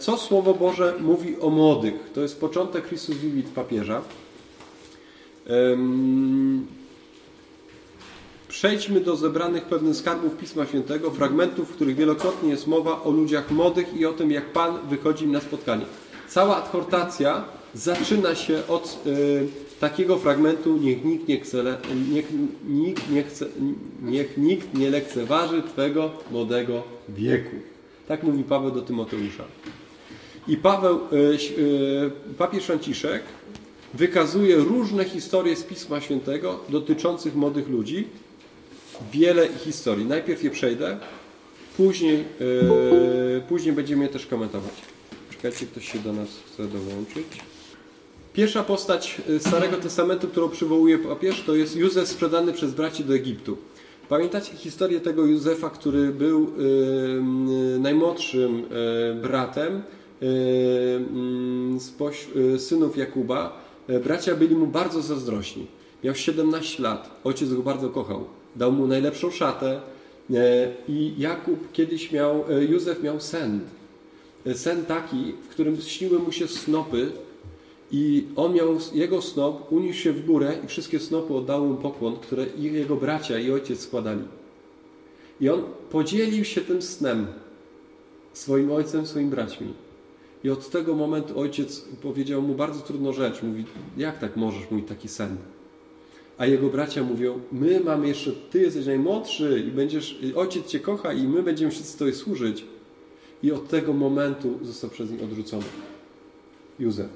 Co Słowo Boże mówi o młodych? To jest początek Christus Vivit papieża. Przejdźmy do zebranych pewnych skarbów Pisma Świętego, fragmentów, w których wielokrotnie jest mowa o ludziach młodych i o tym, jak Pan wychodzi im na spotkanie. Cała adhortacja zaczyna się od y, takiego fragmentu niech nikt nie, chce, niech, nikt nie chce, niech nikt nie lekceważy Twego młodego wieku. Tak mówi Paweł do Tymoteusza. I Paweł, y, y, papież Franciszek wykazuje różne historie z Pisma Świętego dotyczących młodych ludzi. Wiele historii. Najpierw je przejdę, później, yy, później będziemy je też komentować. Czekajcie, ktoś się do nas chce dołączyć. Pierwsza postać Starego Testamentu, którą przywołuje papież, to jest Józef sprzedany przez braci do Egiptu. Pamiętacie historię tego Józefa, który był najmłodszym bratem synów Jakuba E, bracia byli mu bardzo zazdrośni. Miał 17 lat, ojciec go bardzo kochał. Dał mu najlepszą szatę e, i Jakub kiedyś miał, e, Józef miał sen. Sen taki, w którym śniły mu się snopy i on miał, jego snop uniósł się w górę i wszystkie snopy oddały mu pokłon, które jego bracia i ojciec składali. I on podzielił się tym snem swoim ojcem, swoimi braćmi. I od tego momentu ojciec powiedział mu bardzo trudną rzecz. Mówi, jak tak możesz mówić taki sen? A jego bracia mówią, my mamy jeszcze, ty jesteś najmłodszy i będziesz, ojciec cię kocha i my będziemy wszyscy Tobie służyć. I od tego momentu został przez nich odrzucony. Józef.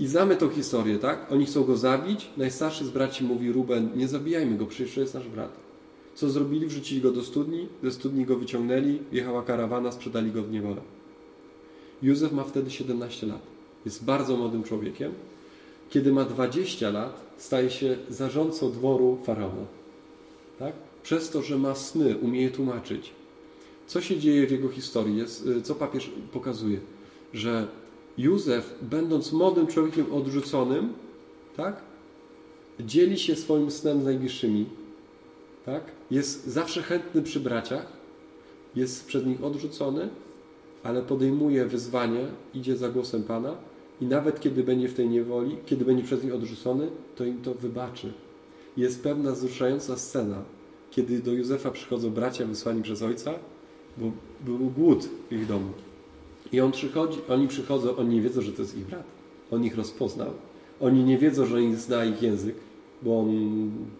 I znamy tą historię, tak? Oni chcą go zabić. Najstarszy z braci mówi, Ruben, nie zabijajmy go, przecież to jest nasz brat. Co zrobili? Wrzucili go do studni, ze studni go wyciągnęli, jechała karawana, sprzedali go w niewolę. Józef ma wtedy 17 lat. Jest bardzo młodym człowiekiem. Kiedy ma 20 lat, staje się zarządcą dworu faraona. Tak? Przez to, że ma sny, umie tłumaczyć. Co się dzieje w jego historii? Jest, y, co papież pokazuje? Że Józef, będąc młodym człowiekiem odrzuconym, tak? dzieli się swoim snem z najbliższymi. Tak? Jest zawsze chętny przy braciach, jest przez nich odrzucony, ale podejmuje wyzwanie, idzie za głosem Pana i nawet kiedy będzie w tej niewoli, kiedy będzie przez nich odrzucony, to im to wybaczy. Jest pewna wzruszająca scena, kiedy do Józefa przychodzą bracia wysłani przez ojca, bo był głód w ich domu. I on przychodzi, oni przychodzą, oni nie wiedzą, że to jest ich brat. On ich rozpoznał. Oni nie wiedzą, że zna ich język, bo on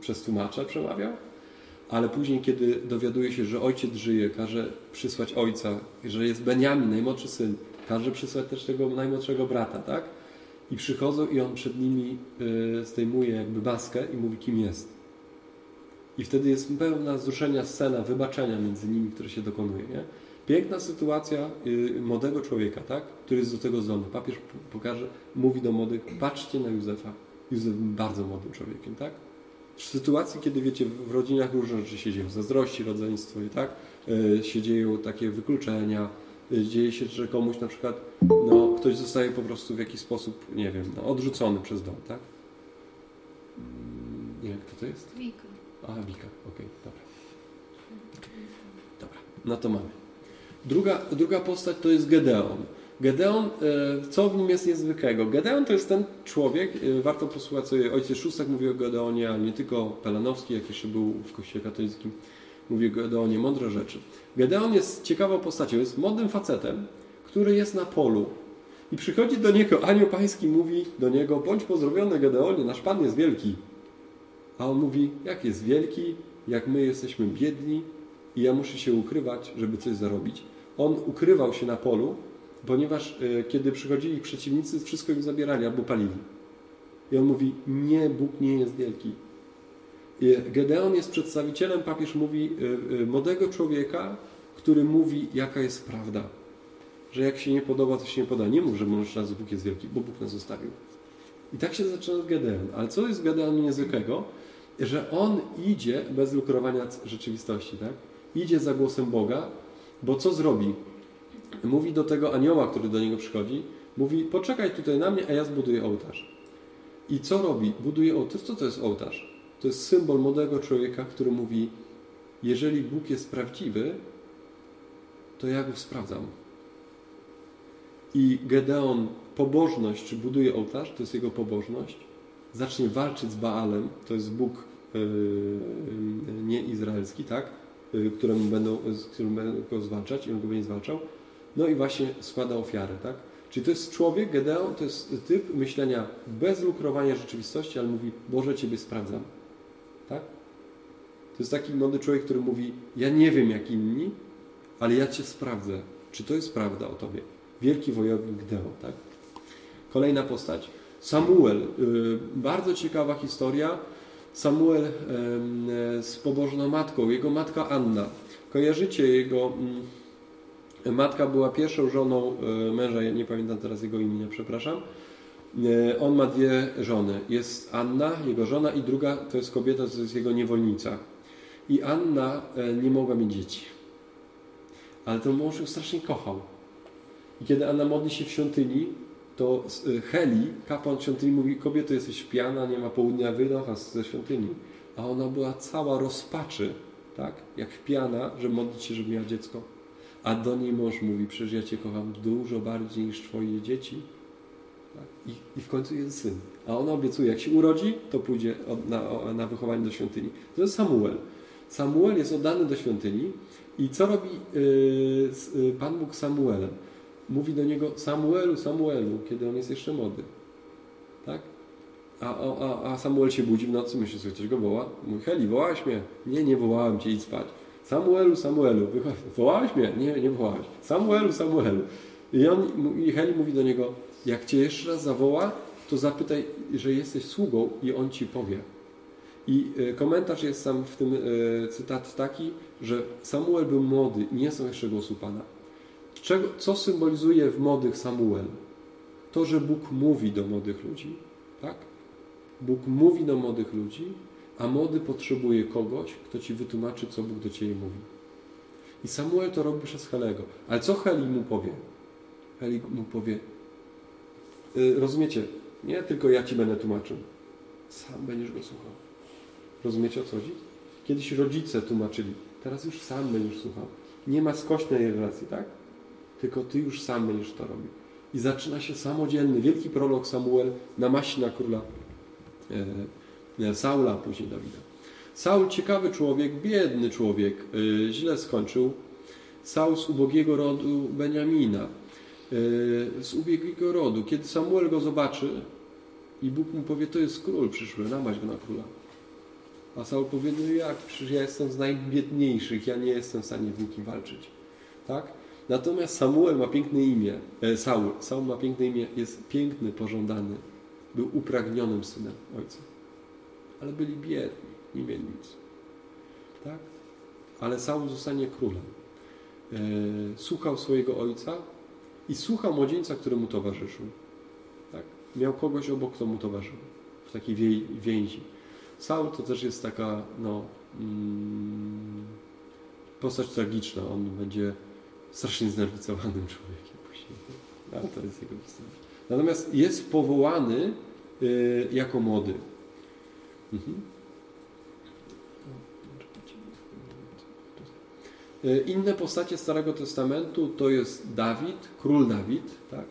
przez tłumacza przemawiał ale później, kiedy dowiaduje się, że ojciec żyje, każe przysłać ojca, że jest Beniamin, najmłodszy syn, każe przysłać też tego najmłodszego brata, tak? I przychodzą i on przed nimi y, zdejmuje jakby maskę i mówi, kim jest. I wtedy jest pełna wzruszenia scena wybaczenia między nimi, które się dokonuje. Nie? Piękna sytuacja y, młodego człowieka, tak? który jest do tego zdolny. Papież pokaże, mówi do młodych, patrzcie na Józefa. Józef był bardzo młodym człowiekiem, tak? W sytuacji, kiedy wiecie, w rodzinach różne rzeczy się dzieją, zazdrości, rodzeństwo i tak, yy, się dzieją takie wykluczenia, yy, dzieje się, że komuś na przykład, no, ktoś zostaje po prostu w jakiś sposób, nie wiem, no, odrzucony przez dom, tak? Nie wiem, kto to jest? Wika. A, Wika, okej, okay, dobra. Dobra, no to mamy. Druga, druga postać to jest Gedeon. Gedeon, e, co w nim jest niezwykłego? Gedeon to jest ten człowiek, e, warto posłuchać sobie, ojciec Szóstak mówi o Gedeonie, ale nie tylko Pelanowski, jak jeszcze był w kościele katolickim, mówi o Gedeonie mądre rzeczy. Gedeon jest ciekawą postacią, jest młodym facetem, który jest na polu i przychodzi do niego anioł pański, mówi do niego, bądź pozdrowiony Gedeonie, nasz Pan jest wielki. A on mówi, jak jest wielki, jak my jesteśmy biedni i ja muszę się ukrywać, żeby coś zarobić. On ukrywał się na polu, ponieważ e, kiedy przychodzili przeciwnicy, wszystko im zabierali albo palili. I on mówi, nie, Bóg nie jest wielki. Gedeon jest przedstawicielem, papież mówi, e, e, młodego człowieka, który mówi, jaka jest prawda. Że jak się nie podoba, to się nie podoba. Nie mów, że może nas Bóg jest wielki, bo Bóg nas zostawił. I tak się zaczyna Gedeon. Ale co jest Gedeon niezwykłego? Że on idzie bez lukrowania rzeczywistości, tak? Idzie za głosem Boga, bo co zrobi? Mówi do tego anioła, który do niego przychodzi, mówi, poczekaj tutaj na mnie, a ja zbuduję ołtarz. I co robi? Buduje ołtarz. Co to jest ołtarz? To jest symbol młodego człowieka, który mówi, jeżeli Bóg jest prawdziwy, to ja go sprawdzam. i Gedeon pobożność, czy buduje ołtarz, to jest jego pobożność, zacznie walczyć z Baalem, to jest Bóg yy, yy, nieizraelski, tak? Któremu będą, z którym będą go zwalczać i on go będzie zwalczał. No i właśnie składa ofiarę, tak? Czyli to jest człowiek, Gedeon, to jest typ myślenia bez lukrowania rzeczywistości, ale mówi, Boże, Ciebie sprawdzam. Tak? To jest taki młody człowiek, który mówi, ja nie wiem jak inni, ale ja Cię sprawdzę. Czy to jest prawda o Tobie? Wielki wojownik Gedeon, tak? Kolejna postać. Samuel. Y, bardzo ciekawa historia. Samuel z pobożną matką, jego matka Anna. Kojarzycie jego mm, Matka była pierwszą żoną e, męża, ja nie pamiętam teraz jego imienia, przepraszam. E, on ma dwie żony. Jest Anna, jego żona, i druga to jest kobieta, to jest jego niewolnica. I Anna e, nie mogła mieć dzieci. Ale ten mąż ją strasznie kochał. I kiedy Anna modli się w świątyni, to Heli, kapłan świątyni, mówi: Kobieto, jesteś pijana, nie ma południa, wynocha ze świątyni. A ona była cała rozpaczy, tak? Jak piana, że modlić się, żeby miała dziecko. A do niej mąż mówi, przecież ja Cię kocham dużo bardziej niż Twoje dzieci. Tak? I, I, w końcu jest syn. A ona obiecuje, jak się urodzi, to pójdzie na, na wychowanie do świątyni. To jest Samuel. Samuel jest oddany do świątyni i co robi yy, Pan Bóg Samuelem? Mówi do niego Samuelu, Samuelu, kiedy on jest jeszcze młody. Tak? A, a, a Samuel się budzi w nocy, myśli sobie, ktoś go woła. Mówi, Heli, mnie? Nie, nie wołałem cię, idź spać. Samuelu, Samuelu, wołałeś mnie? Nie, nie wołałeś. Samuelu, Samuelu. I, on, I Heli mówi do niego, jak cię jeszcze raz zawoła, to zapytaj, że jesteś sługą i on ci powie. I e, komentarz jest tam w tym e, cytat taki, że Samuel był młody, nie są jeszcze głosu Pana. Czego, co symbolizuje w młodych Samuel? To, że Bóg mówi do młodych ludzi. Tak? Bóg mówi do młodych ludzi a młody potrzebuje kogoś, kto ci wytłumaczy, co Bóg do ciebie mówi. I Samuel to robi przez Helego. Ale co Heli mu powie? Heli mu powie, yy, rozumiecie, nie tylko ja ci będę tłumaczył, sam będziesz go słuchał. Rozumiecie o co chodzi? Kiedyś rodzice tłumaczyli, teraz już sam będziesz słuchał. Nie ma skośnej relacji, tak? Tylko ty już sam będziesz to robił. I zaczyna się samodzielny, wielki prolog Samuel na maści na króla. Yy, Saula, później Dawida. Saul ciekawy człowiek, biedny człowiek, yy, źle skończył. Saul z ubogiego rodu Beniamina, yy, z ubogiego rodu. Kiedy Samuel go zobaczy i Bóg mu powie, to jest król przyszły, namać go na króla. A Saul powie, no jak, przecież ja jestem z najbiedniejszych, ja nie jestem w stanie z nikim walczyć. Tak? Natomiast Samuel ma piękne imię, e, Saul, Saul ma piękne imię, jest piękny, pożądany. Był upragnionym synem ojca ale byli biedni, nie mieli nic. Tak? Ale Saul zostanie królem. E, słuchał swojego ojca i słuchał młodzieńca, który mu towarzyszył. Tak? Miał kogoś obok, kto mu towarzyszył w takiej więzi. Saul to też jest taka no, mm, postać tragiczna. On będzie strasznie znerwicowanym człowiekiem później. Ale to jest jego historia. Natomiast jest powołany y, jako młody. Mhm. E, inne postacie Starego Testamentu to jest Dawid, król Dawid, tak?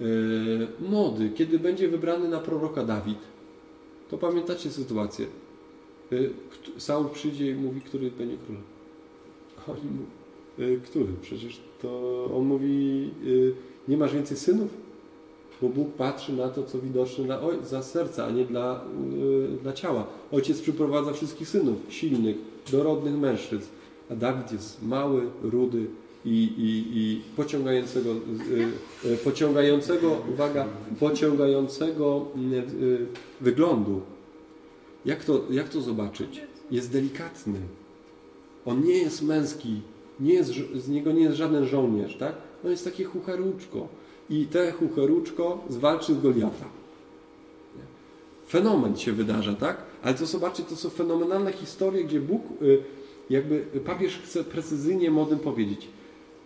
E, młody, kiedy będzie wybrany na proroka Dawid, to pamiętacie sytuację. E, Saul przyjdzie i mówi, który będzie królem. Oni mu, który? Przecież to on mówi, nie masz więcej synów? Bo Bóg patrzy na to, co widoczne dla, za serca, a nie dla, yy, dla ciała. Ojciec przyprowadza wszystkich synów, silnych, dorodnych mężczyzn, a Dawid jest mały, rudy i, i, i pociągającego, yy, yy, pociągającego, uwaga, pociągającego y, wyglądu. Jak to, jak to zobaczyć? Jest delikatny. On nie jest męski, nie jest, z niego nie jest żaden żołnierz, tak? On jest takie chucharuczko i te chucheruczko zwalczy z Goliata. Fenomen się wydarza, tak? Ale to zobaczcie, to są fenomenalne historie, gdzie Bóg, y, jakby papież chce precyzyjnie młodym powiedzieć,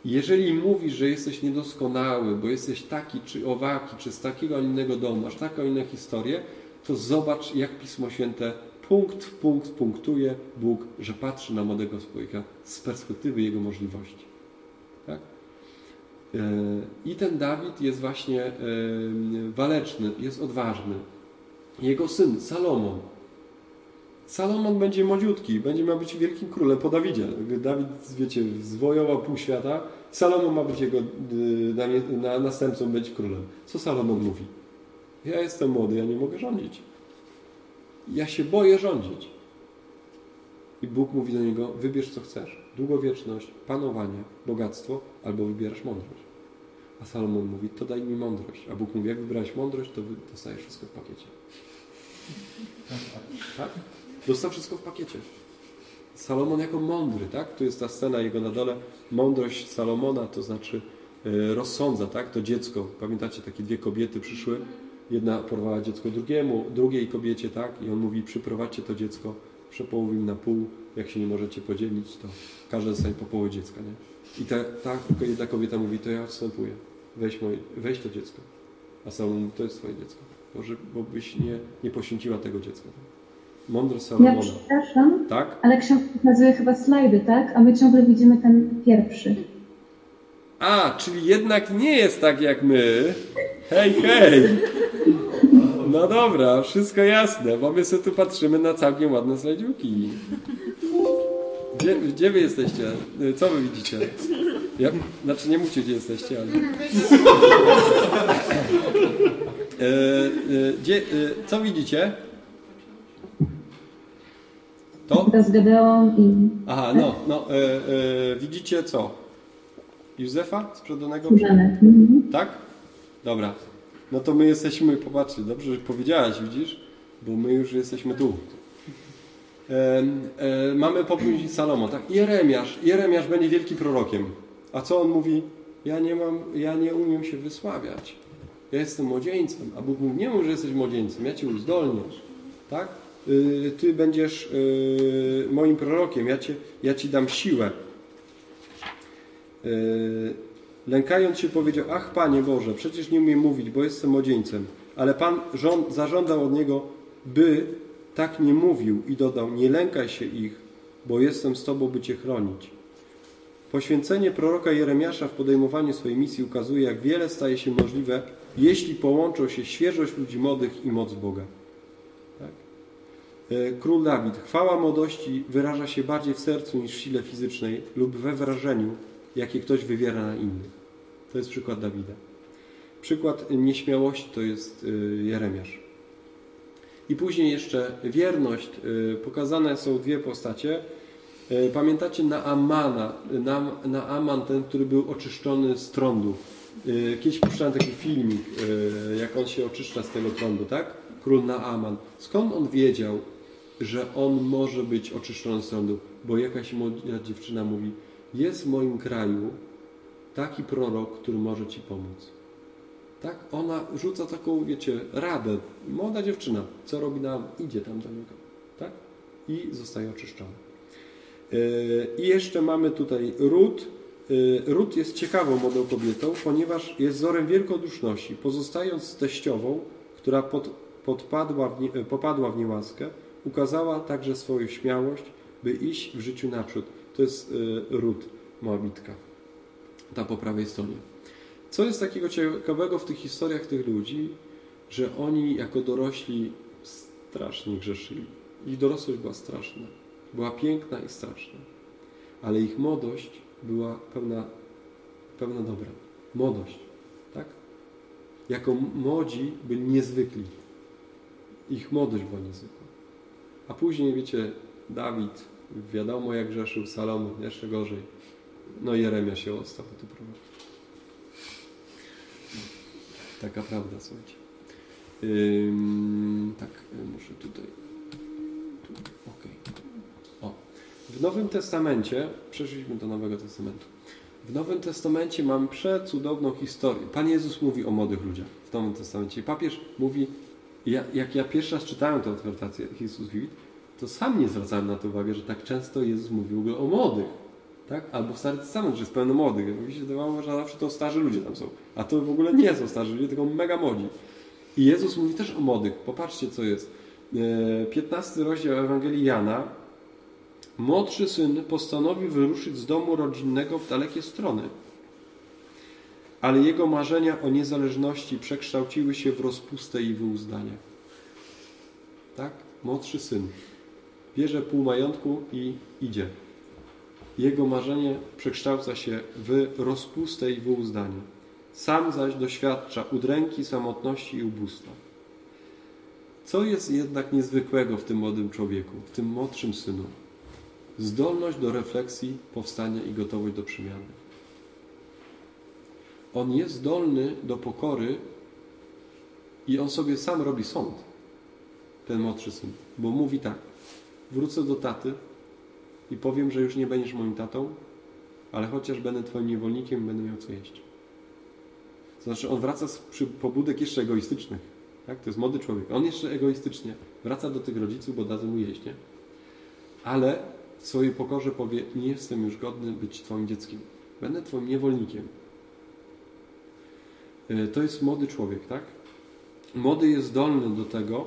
jeżeli mówisz, że jesteś niedoskonały, bo jesteś taki czy owaki, czy z takiego innego domu, masz taką inną historię, to zobacz, jak Pismo Święte punkt w punkt punktuje Bóg, że patrzy na młodego człowieka z perspektywy jego możliwości. Tak? I ten Dawid jest właśnie waleczny, jest odważny. Jego syn Salomon. Salomon będzie młodziutki, będzie miał być wielkim królem po Dawidzie. Dawid, wiecie, zwojował pół świata. Salomon ma być jego na, następcą, być królem. Co Salomon mówi? Ja jestem młody, ja nie mogę rządzić. Ja się boję rządzić. I Bóg mówi do niego: wybierz co chcesz. Długowieczność, panowanie, bogactwo, albo wybierasz mądrość. A Salomon mówi: to daj mi mądrość. A Bóg mówi: jak wybrałeś mądrość, to dostajesz wszystko w pakiecie. Tak? Dostał wszystko w pakiecie. Salomon jako mądry, tak? Tu jest ta scena jego na dole. Mądrość Salomona, to znaczy e, rozsądza, tak? To dziecko. Pamiętacie, takie dwie kobiety przyszły. Jedna porwała dziecko drugiemu, drugiej kobiecie, tak? I on mówi, przyprowadźcie to dziecko, przepołowim na pół. Jak się nie możecie podzielić, to każdy dostanie po połowie dziecka, nie? I ta, ta jedna kobieta mówi, to ja odstępuję. Weź, moje, weź to dziecko. A Salomon mówi, to jest twoje dziecko. Może, bo byś nie, nie poświęciła tego dziecka. Mądrość Salomona. Ja przepraszam, tak? ale książka pokazuje chyba slajdy, tak? A my ciągle widzimy ten pierwszy. A, czyli jednak nie jest tak jak my. Hej, hej! No dobra, wszystko jasne, bo my sobie tu patrzymy na całkiem ładne slajdziuki. Gdzie, gdzie wy jesteście? Co wy widzicie? Ja, znaczy nie mówcie, gdzie jesteście, ale... E, e, gdzie, e, co widzicie? To? Z Gedeon i... Aha, no, no. E, e, widzicie co? Józefa sprzedanego? Mhm. Tak? Dobra. No to my jesteśmy, popatrzcie, dobrze, że powiedziałaś, widzisz? Bo my już jesteśmy tu. E, mamy popóźnić Salomon, tak? Jeremiasz. Jeremiasz będzie wielkim prorokiem. A co on mówi? Ja nie mam, ja nie umiem się wysławiać. Ja jestem młodzieńcem. A Bóg mówi, nie mów, że jesteś młodzieńcem, ja cię uzdolnię. Tak? Y, ty będziesz y, moim prorokiem, ja, cię, ja ci dam siłę. Y, lękając się powiedział, ach Panie Boże, przecież nie umiem mówić, bo jestem młodzieńcem. Ale Pan rząd, zażądał od niego, by tak nie mówił i dodał, nie lękaj się ich, bo jestem z Tobą, by Cię chronić. Poświęcenie proroka Jeremiasza w podejmowaniu swojej misji ukazuje, jak wiele staje się możliwe, jeśli połączą się świeżość ludzi młodych i moc Boga. Tak? E, król Dawid. Chwała młodości wyraża się bardziej w sercu niż w sile fizycznej lub we wrażeniu, jakie ktoś wywiera na innych. To jest przykład Dawida. Przykład nieśmiałości to jest e, Jeremiasz. I później jeszcze wierność. E, pokazane są dwie postacie. Pamiętacie na Amana, na, Aman, ten, który był oczyszczony z trądu. Kiedyś puszczałem taki filmik, jak on się oczyszcza z tego trądu, tak? Król Naaman. Skąd on wiedział, że on może być oczyszczony z trądu? Bo jakaś młoda dziewczyna mówi, jest w moim kraju taki prorok, który może ci pomóc. Tak? Ona rzuca taką, wiecie, radę. Młoda dziewczyna, co robi nam? Idzie tam do niego. Tak? I zostaje oczyszczona. I jeszcze mamy tutaj Rut. Rut jest ciekawą młodą kobietą, ponieważ jest wzorem wielkoduszności. Pozostając z teściową, która pod, podpadła w nie, popadła w niełaskę, ukazała także swoją śmiałość, by iść w życiu naprzód. To jest Rut, Moabitka. Ta po prawej stronie. Co jest takiego ciekawego w tych historiach tych ludzi, że oni jako dorośli strasznie grzeszyli. Ich dorosłość była straszna. Była piękna i straszna. Ale ich młodość była pełna, pełna dobra. Młodość. Tak? Jako młodzi byli niezwykli. Ich młodość była niezwykła. A później, wiecie, Dawid, wiadomo jak grzeszył, Salomon, jeszcze gorzej. No Jeremia się ostał, tu prowadzi. Taka prawda, słuchajcie. Ym, tak, muszę tutaj. Tu, okay. O. W Nowym Testamencie, przeszliśmy do Nowego Testamentu. W Nowym Testamencie mamy przecudowną historię. Pan Jezus mówi o młodych ludziach w Nowym Testamencie. Papież mówi, ja, jak ja pierwszy raz czytałem tę adwertację Jezus Vivit, to sam nie zwracałem na to uwagi, że tak często Jezus mówił o młodych. Tak? Albo w Stary Testament, że jest pełno młodych. Mi się wydawało, że zawsze to starzy ludzie tam są. A to w ogóle nie są starzy ludzie, tylko mega młodzi. I Jezus mówi też o młodych. Popatrzcie, co jest. 15 rozdział Ewangelii Jana. Młodszy syn postanowił wyruszyć z domu rodzinnego w dalekie strony. ale jego marzenia o niezależności przekształciły się w rozpustę i wyuzdanie. Tak? Młodszy syn bierze pół majątku i idzie. Jego marzenie przekształca się w rozpustę i wyuzdanie. Sam zaś doświadcza udręki, samotności i ubóstwa. Co jest jednak niezwykłego w tym młodym człowieku, w tym młodszym synu? Zdolność do refleksji, powstania i gotowość do przemiany. On jest zdolny do pokory i on sobie sam robi sąd, ten młodszy syn, bo mówi tak: Wrócę do taty i powiem, że już nie będziesz moim tatą, ale chociaż będę twoim niewolnikiem, będę miał co jeść. Znaczy, on wraca z przy pobudek jeszcze egoistycznych. Tak? To jest młody człowiek. On jeszcze egoistycznie wraca do tych rodziców, bo dadzą mu jeść, nie? Ale w swojej pokorze powie: Nie jestem już godny być Twoim dzieckiem. Będę Twoim niewolnikiem. E, to jest młody człowiek, tak? Młody jest zdolny do tego.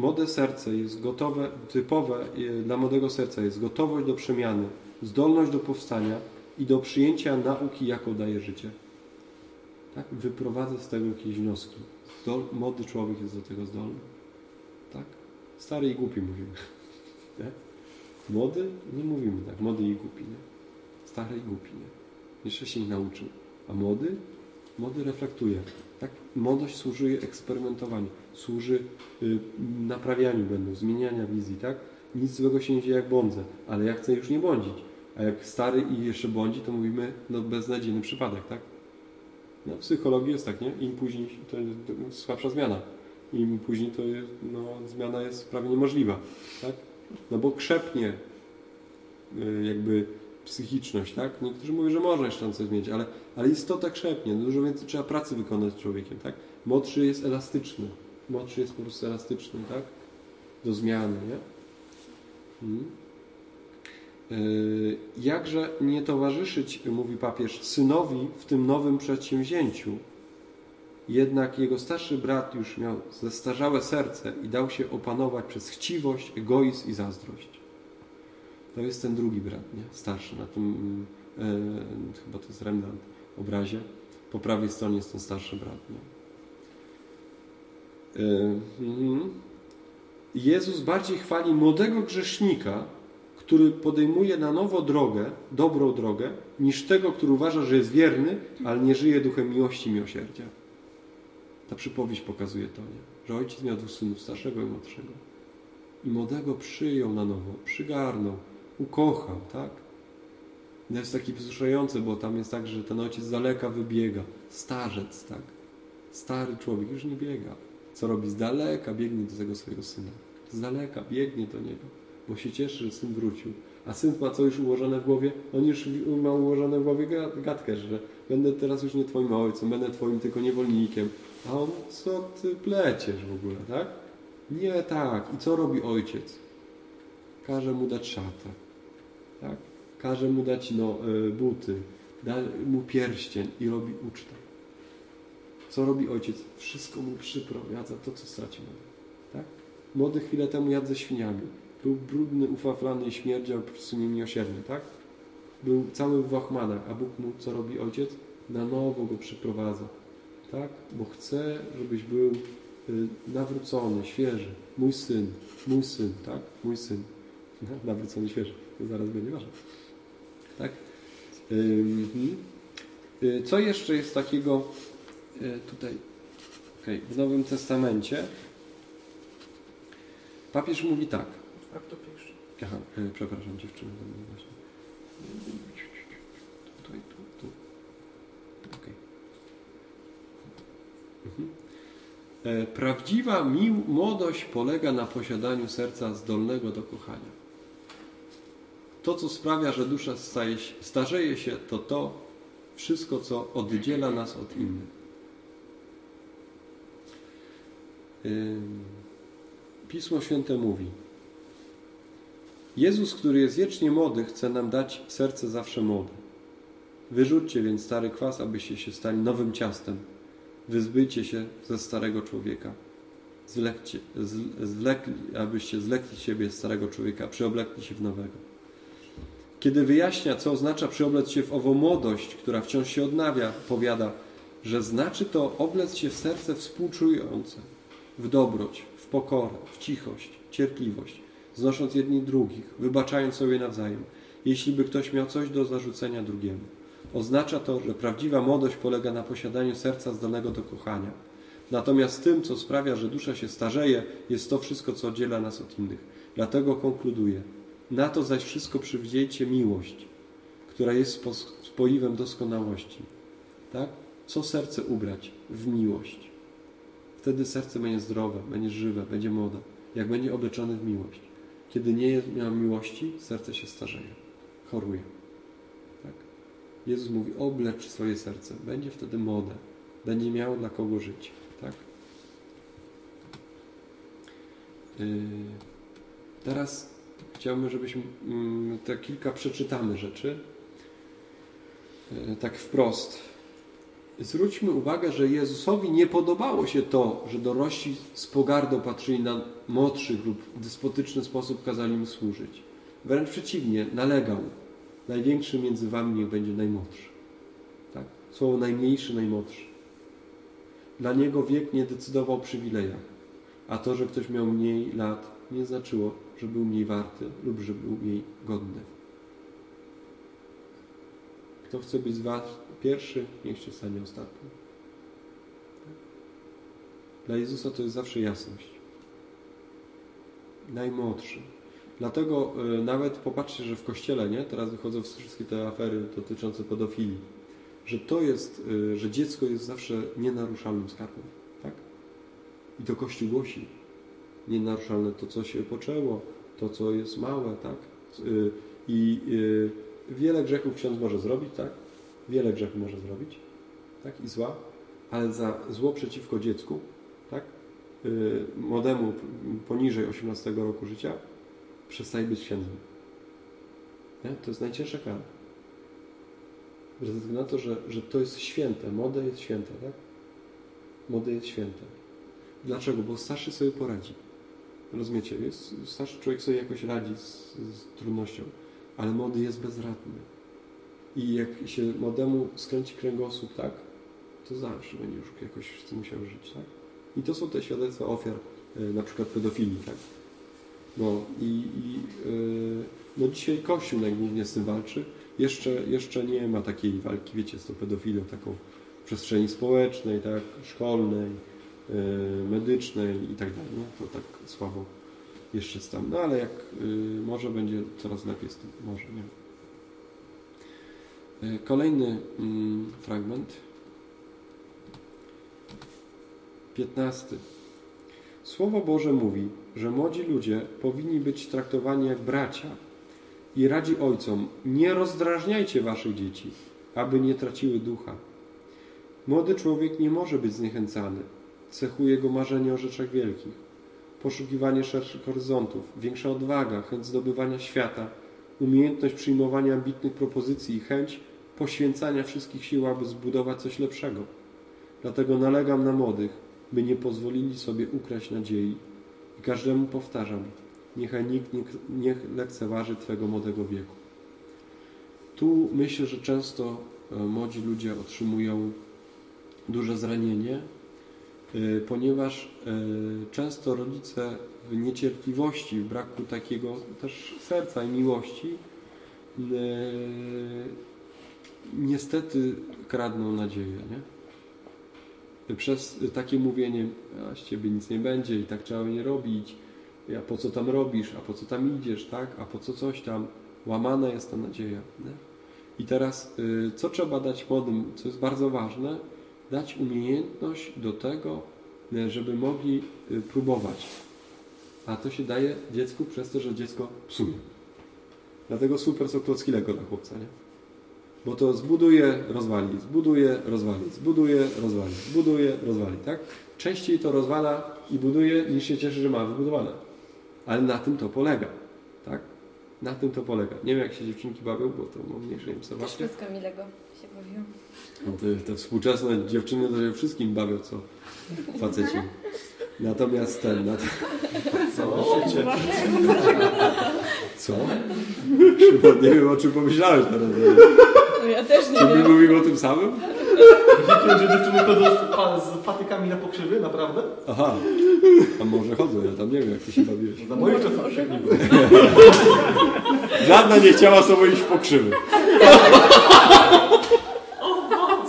Młode serce jest gotowe, typowe e, dla młodego serca jest gotowość do przemiany, zdolność do powstania i do przyjęcia nauki, jaką daje życie. Tak? Wyprowadzę z tego jakieś wnioski. Zdol, młody człowiek jest do tego zdolny. Tak? Stary i głupi mówimy. Nie? Młody? Nie mówimy tak. Młody i głupi. Nie? Stary i głupi. Nie? Jeszcze się nie nauczył. A młody? Młody reflektuje. Tak? Młodość służy eksperymentowaniu, służy y, naprawianiu błędów, zmieniania wizji. Tak? Nic złego się nie dzieje jak błądzę, ale ja chcę już nie błądzić. A jak stary i jeszcze błądzi, to mówimy no beznadziejny przypadek. Tak? No, w psychologii jest tak, nie? Im później to jest słabsza zmiana. Im później to jest, no, zmiana jest prawie niemożliwa. Tak? No bo krzepnie y, jakby psychiczność, tak? Niektórzy mówią, że można jeszcze coś zmienić, ale, ale istota krzepnie. Dużo więcej trzeba pracy wykonać z człowiekiem, tak? Młodszy jest elastyczny. Młodszy jest po prostu elastyczny, tak? Do zmiany, nie? Hmm. Yy, jakże nie towarzyszyć, mówi papież, synowi w tym nowym przedsięwzięciu. Jednak jego starszy brat już miał zestarzałe serce i dał się opanować przez chciwość, egoizm i zazdrość. To jest ten drugi brat, nie? starszy, na tym e, chyba to jest Rembrandt obrazie. Po prawej stronie jest ten starszy brat. Nie? E, mm. Jezus bardziej chwali młodego grzesznika, który podejmuje na nowo drogę, dobrą drogę, niż tego, który uważa, że jest wierny, ale nie żyje duchem miłości i miłosierdzia. Ta przypowieść pokazuje to, nie? że ojciec miał dwóch synów, starszego i młodszego. I młodego przyjął na nowo, przygarnął, ukochał, tak? To jest taki wzruszający, bo tam jest tak, że ten ojciec z daleka wybiega. Starzec, tak? Stary człowiek już nie biega. Co robi? Z daleka biegnie do tego swojego syna. Z daleka biegnie do niego bo się cieszy, że syn wrócił. A syn ma co już ułożone w głowie? On już ma ułożone w głowie gadkę, że będę teraz już nie twoim ojcem, będę twoim tylko niewolnikiem. A on, co ty pleciesz w ogóle, tak? Nie tak. I co robi ojciec? Każe mu dać szatę, tak? Każe mu dać no, e, buty, da mu pierścień i robi ucztę. Co robi ojciec? Wszystko mu przyprowadza to, co stracił. Tak? Młody chwilę temu jadł ze świniami był brudny, ufaflany i śmierdział po prostu niemiłosierny, tak? Był cały w wachmanach, a Bóg mu, co robi ojciec? Na nowo go przyprowadza, tak? Bo chce, żebyś był y, nawrócony, świeży. Mój syn, mój syn, tak? Mój syn. Nawrócony, świeży. To zaraz będzie ważne. Tak? Y, co jeszcze jest takiego tutaj okay, w Nowym Testamencie? Papież mówi tak. Jak to pisze? Aha, e, przepraszam dziewczyny. Właśnie. Tutaj, tu, tu. Okay. Mhm. E, prawdziwa młodość polega na posiadaniu serca zdolnego do kochania. To, co sprawia, że dusza staje, starzeje się, to to wszystko, co oddziela nas od innych. Pismo Święte mówi: Jezus, który jest wiecznie młody, chce nam dać serce zawsze młode. Wyrzućcie więc stary kwas, abyście się stali nowym ciastem. Wyzbyjcie się ze starego człowieka. Zlekcie, abyście zlekli siebie starego człowieka, przyoblekli się w nowego. Kiedy wyjaśnia, co oznacza przyoblec się w ową młodość, która wciąż się odnawia, powiada, że znaczy to oblec się w serce współczujące, w dobroć, w pokorę, w cichość, cierpliwość, znosząc jedni drugich, wybaczając sobie nawzajem, jeśli by ktoś miał coś do zarzucenia drugiemu. Oznacza to, że prawdziwa młodość polega na posiadaniu serca zdolnego do kochania. Natomiast tym, co sprawia, że dusza się starzeje, jest to wszystko, co oddziela nas od innych. Dlatego konkluduję. Na to zaś wszystko przywdziejcie miłość, która jest spoiwem doskonałości. Tak? Co serce ubrać? W miłość. Wtedy serce będzie zdrowe, będzie żywe, będzie młode. Jak będzie obleczone w miłość. Kiedy nie ma miłości, serce się starzeje, choruje. Tak? Jezus mówi, oblecz swoje serce. Będzie wtedy młode. Będzie miało dla kogo żyć. Tak? Yy, teraz chciałbym, żebyśmy mm, te kilka przeczytamy rzeczy. Yy, tak wprost. Zwróćmy uwagę, że Jezusowi nie podobało się to, że dorośli z pogardą patrzyli na młodszych lub w despotyczny sposób kazali im służyć. Wręcz przeciwnie, nalegał. Największy między wami niech będzie najmłodszy. Tak? Słowo najmniejszy, najmłodszy. Dla niego wiek nie decydował o przywilejach, a to, że ktoś miał mniej lat, nie znaczyło, że był mniej warty lub że był mniej godny. Kto chce być z Was pierwszy, niech się stanie ostatni. Dla Jezusa to jest zawsze jasność. Najmłodszy. Dlatego y, nawet popatrzcie, że w kościele, nie? Teraz wychodzą wszystkie te afery dotyczące pedofilii że to jest, y, że dziecko jest zawsze nienaruszalnym skarbem. Tak? I to Kościół głosi. Nienaruszalne to, co się poczęło, to, co jest małe, tak? Y, I wiele grzechów ksiądz może zrobić, tak? Wiele grzechów może zrobić, tak? I zła, ale za zło przeciwko dziecku, tak? Młodemu poniżej 18 roku życia przestaje być księdzem. Nie? To jest najcięższa kara ze względu na to, że, że to jest święte. Młode jest święte, tak? Młode jest święte. Dlaczego? Bo starszy sobie poradzi. Rozumiecie? Jest, starszy człowiek sobie jakoś radzi z, z trudnością, ale młody jest bezradny. I jak się młodemu skręci kręgosłup, tak? To zawsze będzie już jakoś w tym musiał żyć, tak? I to są te świadectwa ofiar e, na przykład pedofilii, tak? No i, i yy, no dzisiaj Kościół najgłówniej z tym walczy, jeszcze, jeszcze nie ma takiej walki, wiecie, z tą pedofilią taką w przestrzeni społecznej, tak, szkolnej, yy, medycznej i tak dalej. No, to tak słabo jeszcze tam. No ale jak yy, może będzie coraz lepiej z tym, może, nie yy, Kolejny mm, fragment. Piętnasty. Słowo Boże mówi, że młodzi ludzie powinni być traktowani jak bracia, i radzi ojcom: Nie rozdrażniajcie waszych dzieci, aby nie traciły ducha. Młody człowiek nie może być zniechęcany. Cechuje go marzenie o rzeczach wielkich, poszukiwanie szerszych horyzontów, większa odwaga, chęć zdobywania świata, umiejętność przyjmowania ambitnych propozycji i chęć poświęcania wszystkich sił, aby zbudować coś lepszego. Dlatego nalegam na młodych, by nie pozwolili sobie ukraść nadziei. I każdemu powtarzam, niechaj nikt nie, nie lekceważy Twego młodego wieku. Tu myślę, że często e, młodzi ludzie otrzymują duże zranienie, ponieważ e, często rodzice w niecierpliwości, w braku takiego też serca i miłości niestety kradną nadzieję. Nie? Przez takie mówienie, a z Ciebie nic nie będzie i tak trzeba nie robić, a po co tam robisz, a po co tam idziesz, tak? A po co coś tam? Łamana jest ta nadzieja. Nie? I teraz, co trzeba dać młodym, co jest bardzo ważne? Dać umiejętność do tego, y, żeby mogli y, próbować. A to się daje dziecku przez to, że dziecko psuje. Dlatego super są klocki Lego dla chłopca, nie? Bo to zbuduje, rozwali, zbuduje, rozwali, zbuduje, rozwali, zbuduje, rozwali, tak? Częściej to rozwala i buduje, niż się cieszy, że ma wybudowane. Ale na tym to polega. Na tym to polega. Nie wiem, jak się dziewczynki bawią, bo to mam mniejsze obserwacje. Też z Milego się bawią. No te, te współczesne dziewczyny to się wszystkim bawią, co faceci. Natomiast ten... Na... Co? Co? Szymon, nie wiem, o czym pomyślałeś teraz. No ja też nie Czy wiem. my mówimy o tym samym? Myślicie, że dziewczyny chodzą z, pa, z patykami na pokrzywy? Naprawdę? Aha, a może chodzą, ja tam nie wiem, jak ty się bawiłeś. Za moich czasów tak nie było. Żadna nie chciała sobie iść w pokrzywy.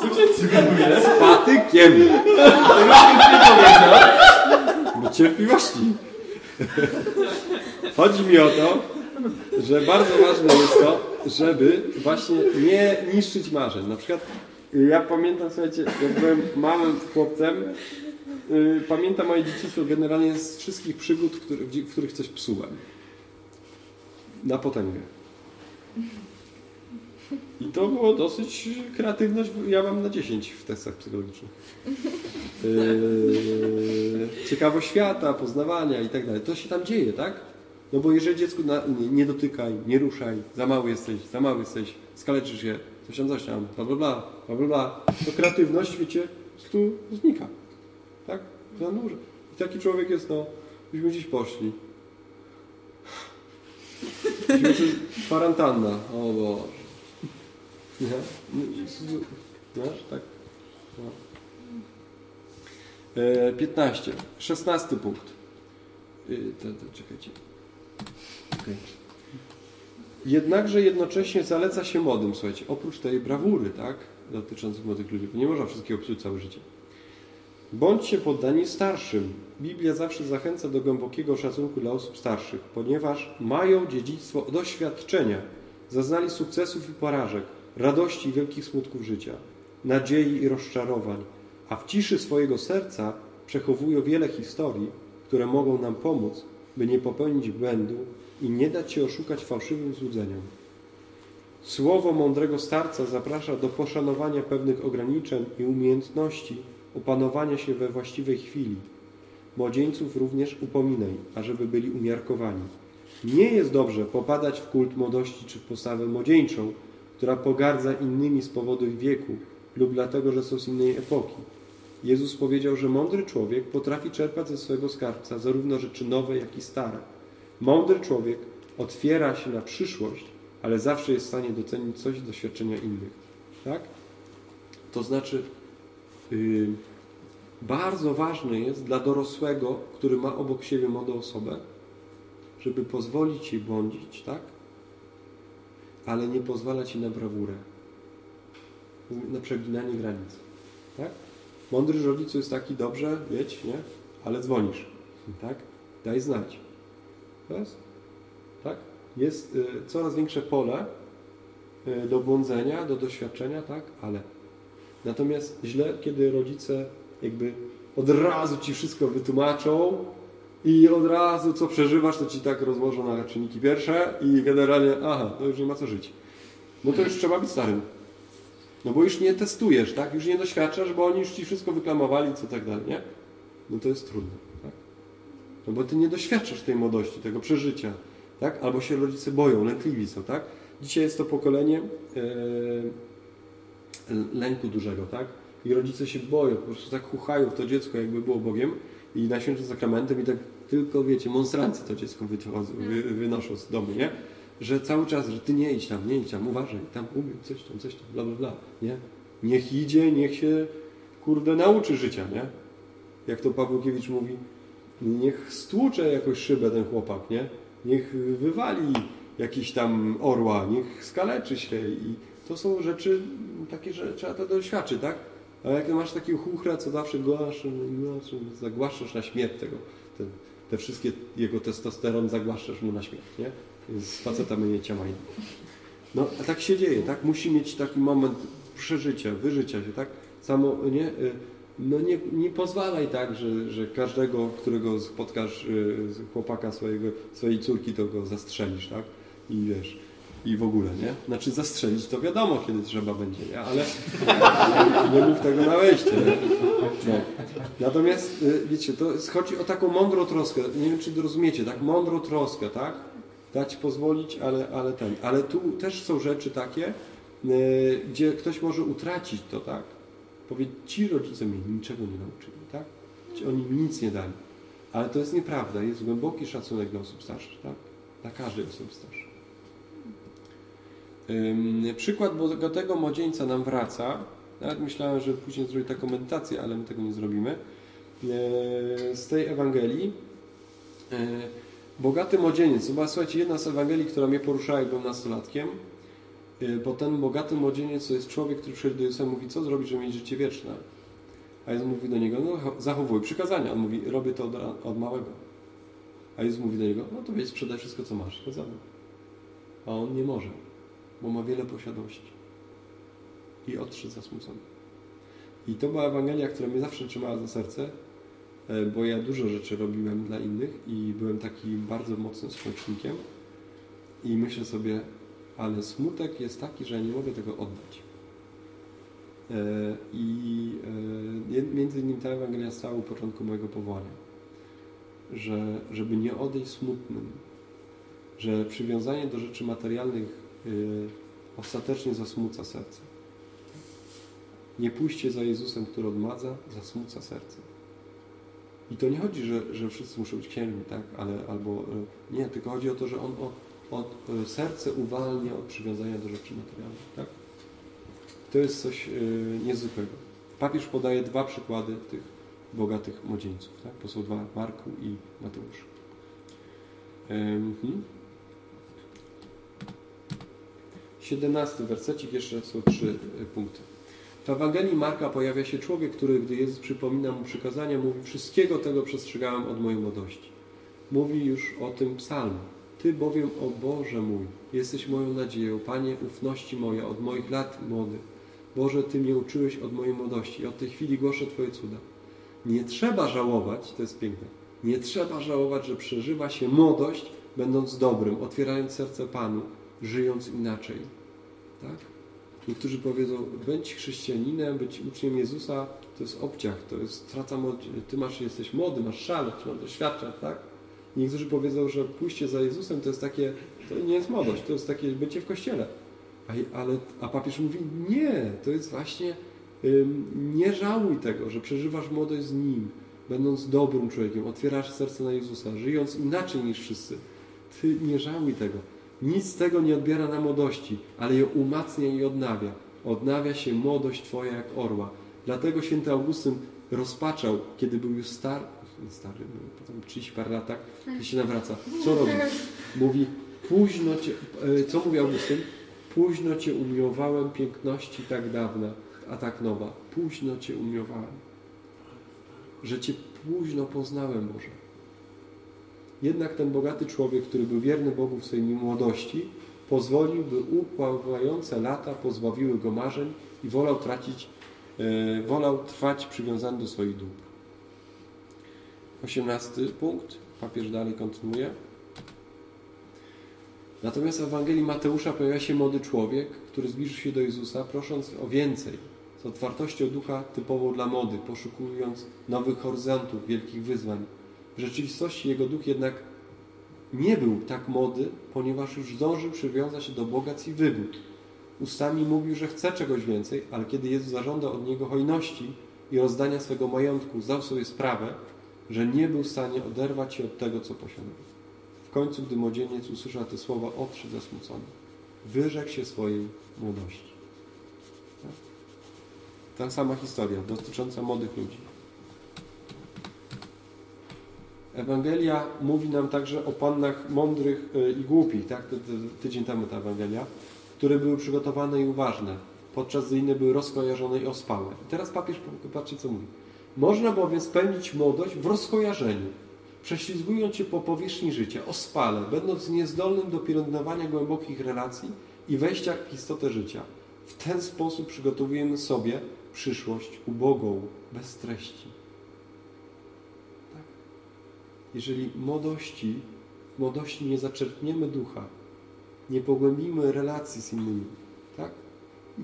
Co cię zgaduje? Z patykiem! Tego się nie powiedział. Bo cierpliwości. Chodzi mi o to, że bardzo ważne jest to, żeby właśnie nie niszczyć marzeń. Na przykład ja pamiętam, słuchajcie, jak byłem małym chłopcem, y, pamiętam moje dzieciństwo generalnie z wszystkich przygód, w których coś psułem. Na potęgę. I to było dosyć kreatywność, ja mam na 10 w testach psychologicznych. Yy, ciekawość świata, poznawania i tak dalej. To się tam dzieje, tak? No bo jeżeli dziecku na, nie, nie dotykaj, nie ruszaj, za mały jesteś, za mały jesteś, skaleczysz się, coś tam, bla, bla, bla, bla, bla, bla, to kreatywność, wiecie, tu znika. Tak? Na górze. I taki człowiek jest, no, byśmy gdzieś poszli. Kwarantanna, o Boże. Nie? Tak? No. E, 15. 16 punkt. E, to, czekajcie. Okej. Jednakże jednocześnie zaleca się młodym, słuchajcie, oprócz tej brawury, tak, dotyczących młodych ludzi, bo nie można wszystkiego psuć całe życie. Bądźcie poddani starszym. Biblia zawsze zachęca do głębokiego szacunku dla osób starszych, ponieważ mają dziedzictwo doświadczenia. Zaznali sukcesów i porażek, radości i wielkich smutków życia, nadziei i rozczarowań, a w ciszy swojego serca przechowują wiele historii, które mogą nam pomóc, by nie popełnić błędu i nie dać się oszukać fałszywym złudzeniom. Słowo mądrego starca zaprasza do poszanowania pewnych ograniczeń i umiejętności opanowania się we właściwej chwili. Młodzieńców również upominaj, ażeby byli umiarkowani. Nie jest dobrze popadać w kult młodości czy w postawę młodzieńczą, która pogardza innymi z powodu ich wieku lub dlatego, że są z innej epoki. Jezus powiedział, że mądry człowiek potrafi czerpać ze swojego skarbca zarówno rzeczy nowe, jak i stare. Mądry człowiek otwiera się na przyszłość, ale zawsze jest w stanie docenić coś z doświadczenia innych. Tak? To znaczy, yy, bardzo ważne jest dla dorosłego, który ma obok siebie młodą osobę, żeby pozwolić jej błądzić, tak? Ale nie pozwalać jej na brawurę, na przeginanie granic, tak? Mądry rodzic jest taki, dobrze, wieć, nie? Ale dzwonisz, tak? Daj znać. To jest, tak? Jest y, coraz większe pole y, do błądzenia, do doświadczenia, tak? Ale natomiast źle, kiedy rodzice jakby od razu ci wszystko wytłumaczą i od razu co przeżywasz, to ci tak rozłożą na czynniki pierwsze i generalnie, aha, to już nie ma co żyć. No to już trzeba być starym. No bo już nie testujesz, tak? Już nie doświadczasz, bo oni już ci wszystko wyklamowali, co tak dalej, nie? No to jest trudne? No bo ty nie doświadczasz tej młodości, tego przeżycia, tak? Albo się rodzice boją, lękliwi są, tak? Dzisiaj jest to pokolenie e, lęku dużego, tak? I rodzice się boją, po prostu tak chuchają w to dziecko, jakby było Bogiem i na świętym sakramentem i tak tylko, wiecie, monstrancy to dziecko wychodzą, wy, wynoszą z domu, nie? Że cały czas, że ty nie idź tam, nie idź tam, uważaj, tam umiem, coś tam, coś tam, bla, bla, bla, nie? Niech idzie, niech się, kurde, nauczy życia, nie? Jak to Pawłkiewicz mówi, niech stłucze jakąś szybę ten chłopak, nie? Niech wywali jakiś tam orła, niech skaleczy się i to są rzeczy takie, że trzeba to doświadczyć, tak? A jak masz takiego chuchra, co zawsze głaszasz, zagłaszasz na śmierć tego, te, te wszystkie jego testosteron zagłaszasz mu na śmierć, nie? Z facetami nie ciamajny. No, a tak się dzieje, tak? Musi mieć taki moment przeżycia, wyżycia się, tak? Samo, nie? No nie, nie pozwalaj tak, że, że każdego, którego spotkasz, y, chłopaka swojego, swojej córki, to go zastrzelisz, tak? I wiesz, i w ogóle, nie? Znaczy zastrzelić to wiadomo, kiedy trzeba będzie, nie? Ale nie mów tego na wejście? No. Natomiast, y, wiecie, to chodzi o taką mądrą troskę, nie wiem, czy rozumiecie, tak? Mądrą troskę, tak? Dać pozwolić, ale, ale ten. Ale tu też są rzeczy takie, y, gdzie ktoś może utracić to, tak? Powiedzieć, ci rodzice mnie niczego nie nauczyli, tak? Ci oni mi nic nie dali. Ale to jest nieprawda. Jest głęboki szacunek dla osób starszych, tak? Dla każdej osoby starszej. Przykład bogatego młodzieńca nam wraca Nawet myślałem, że później zrobić taką medytację, ale my tego nie zrobimy. E, Z tej Ewangelii e, bogaty młodzieniec. Słuchajcie, jedna z Ewangelii, która mnie poruszała, jak byłem nastolatkiem, bo ten bogaty młodzieniec to jest człowiek, który przychodzi do Jezusa i mówi, co zrobić, żeby mieć życie wieczne? A Jezus mówi do niego, no zachowuj przykazania. On mówi, robię to od, od małego. A Jezus mówi do niego, no to weź sprzedaj wszystko, co masz, zadam. A on nie może, bo ma wiele posiadłości. I odszedł zasmucony. I to była Ewangelia, która mnie zawsze trzymała za serce, e, bo ja dużo rzeczy robiłem dla innych i byłem taki bardzo mocnym społecznikiem. I myślę sobie, ale smutek jest taki, że ja nie mogę tego oddać. E, I e, między innymi ta Ewangelia stała u początku mojego powołania. Że, żeby nie odejść smutnym, że przywiązanie do rzeczy materialnych y, ostatecznie zasmuca serce. Nie pójście za Jezusem, który odmadza, zasmuca serce. I to nie chodzi, że, że wszyscy muszą być księżmi, tak? Ale, albo nie, tylko chodzi o to, że on od, y, serce uwalnia od przywiązania do rzeczy materialnych, tak? To jest coś y, niezwykłego. Papież podaje dwa przykłady tych bogatych młodzieńców. Tak? To są dwa, Marku i Mateusz. Mhm. 17 wersecik, jeszcze są trzy y, punkty. W Ewangelii Marka pojawia się człowiek, który, gdy Jezus przypomina mu przykazania, mówi: Wszystkiego tego przestrzegałem od mojej młodości. Mówi już o tym psalm. Ty bowiem, o Boże mój, jesteś moją nadzieją, Panie, ufności moja od moich lat młodych. Boże, Ty mnie uczyłeś od mojej młodości. Od tej chwili głoszę Twoje cuda. Nie trzeba żałować, to jest piękne, nie trzeba żałować, że przeżywa się młodość, będąc dobrym, otwierając serce Panu, żyjąc inaczej. Tak? Niektórzy powiedzą, być chrześcijaninem, być uczniem Jezusa, to jest obciach, to jest strata młodości. Ty masz, jesteś młody, masz szale, masz doświadczać, tak? Niektórzy powiedzą, że pójście za Jezusem to jest takie, to nie jest młodość, to jest takie bycie w kościele. A, ale, a papież mówi, nie, to jest właśnie, ym, nie żałuj tego, że przeżywasz młodość z Nim, będąc dobrym człowiekiem, otwierasz serce na Jezusa, żyjąc inaczej niż wszyscy. Ty nie żałuj tego. Nic z tego nie odbiera na młodości, ale ją umacnia i odnawia. Odnawia się młodość Twoja jak orła. Dlatego święty Augustyn rozpaczał, kiedy był już stary, stary, no, potem 30 parę lat, tak, kiedy się nawraca. Co robi? Mówi, późno Cię, e, co mówi Augustyn? Późno Cię umiłowałem piękności tak dawna, a tak nowa. Późno Cię umiłowałem. Że Cię późno poznałem, Boże. Jednak ten bogaty człowiek, który był wierny Bogu w swojej młodości, pozwolił, by upływające lata pozbawiły go marzeń i wolał tracić, e, wolał trwać przywiązany do swoich dóbr. Osiemnasty punkt. Papież dalej kontynuuje. Natomiast w Ewangelii Mateusza pojawia się młody człowiek, który zbliżył się do Jezusa, prosząc o więcej, z otwartością ducha typową dla młodych, poszukując nowych horyzontów, wielkich wyzwań. W rzeczywistości jego duch jednak nie był tak młody, ponieważ już zdążył przywiązać się do bogactw i wygód. Ustami mówił, że chce czegoś więcej, ale kiedy Jezus zażądał od niego hojności i rozdania swego majątku, zdał sobie sprawę, że nie był w stanie oderwać się od tego, co posiadał. W końcu, gdy młodzieniec usłyszał te słowa, odszedł zasmucony. Wyrzekł się swojej młodości. Ta sama historia dotycząca młodych ludzi. Ewangelia mówi nam także o pannach mądrych y, i głupich, tak? Tydzień temu ta Ewangelia, które były przygotowane i uważne, podczas gdy inne były rozkojarzone i ospałe. I teraz papież, patrzcie co mówi. Można bowiem spędzić młodość w rozkojarzeniu, prześlizgując się po powierzchni życia, ospale, będąc niezdolnym do pielęgnowania głębokich relacji i wejścia w istotę życia. W ten sposób przygotowujemy sobie przyszłość ubogą, bez treści. Tak? Jeżeli młodości, w młodości nie zaczerpniemy ducha, nie pogłębimy relacji z innymi, tak?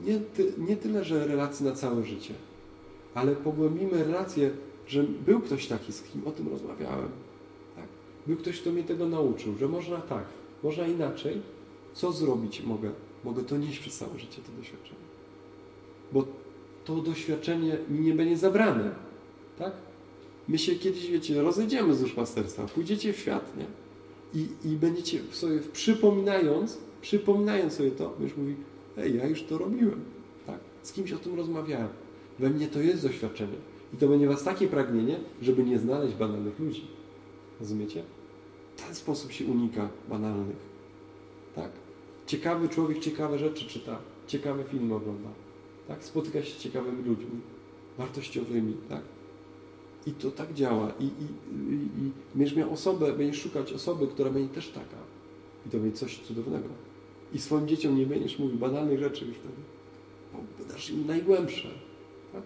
Nie, ty, nie tyle, że relacji na całe życie, ale pogłębimy relacje, że był ktoś taki, z kim o tym rozmawiałem. Tak? Był ktoś, kto mnie tego nauczył, że można tak, można inaczej. Co zrobić mogę? Mogę to nieść przez całe życie, to doświadczenie. Bo to doświadczenie mi nie będzie zabrane. Tak? My się kiedyś, wiecie, rozejdziemy z duszpasterstwa, pójdziecie w świat, nie? I, i będziecie sobie przypominając, przypominając sobie to, już mówi, ej, ja już to robiłem. Tak? z kimś o tym rozmawiałem. We mnie to jest doświadczenie. I to będzie was takie pragnienie, żeby nie znaleźć banalnych ludzi. Rozumiecie? W ten sposób się unika banalnych. Tak? Ciekawy człowiek ciekawe rzeczy czyta, ciekawe filmy ogląda. Tak? Spotyka się z ciekawymi ludźmi, wartościowymi. Tak? I to tak działa. I, i, i, i będziesz miał osobę, będziesz szukać osoby, która będzie też taka. I to będzie coś cudownego. I swoim dzieciom nie będziesz mówił banalnych rzeczy już wtedy. Bo dasz im najgłębsze. Tak?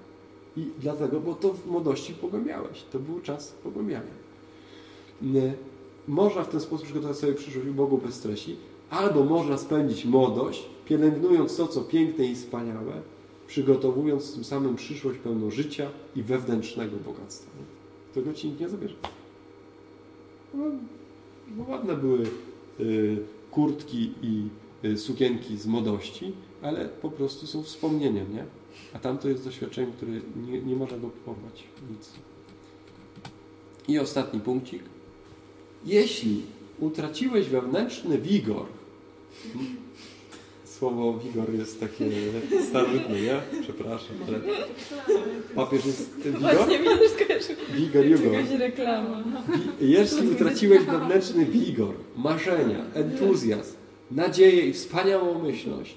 I dlatego, bo to w młodości pogłębiałeś. To był czas pogłębiania. Można w ten sposób przygotować sobie przyszłość Bogu bez stresi, albo można spędzić młodość, pielęgnując to, co piękne i wspaniałe, przygotowując tym samym przyszłość pełną życia i wewnętrznego bogactwa. Tego ci nikt nie zabierze. No, ładne były y, kurtki i y, sukienki z młodości, ale po prostu są wspomnieniem, nie? A tamto jest doświadczeniem, które nie, nie można go porwać. Nic. I ostatni punkcik. Jeśli utraciłeś wewnętrzny wigor, słowo wigor jest takie starożytne, nie? Przepraszam, ale papież jest wigor? Właśnie mi też skojarzył. Wigor, jugor. Reklama. Wi- Jeśli utraciłeś wewnętrzny wigor, marzenia, entuzjazm, nadzieję i wspaniałą myślność,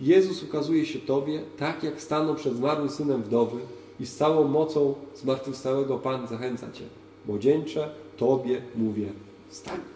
Jezus ukazuje się Tobie tak, jak stanął przed zmarłym synem wdowy i z całą mocą zmartwychwstałego Pan zachęca Cię. Młodzieńcze, Tobie mówię, wstań.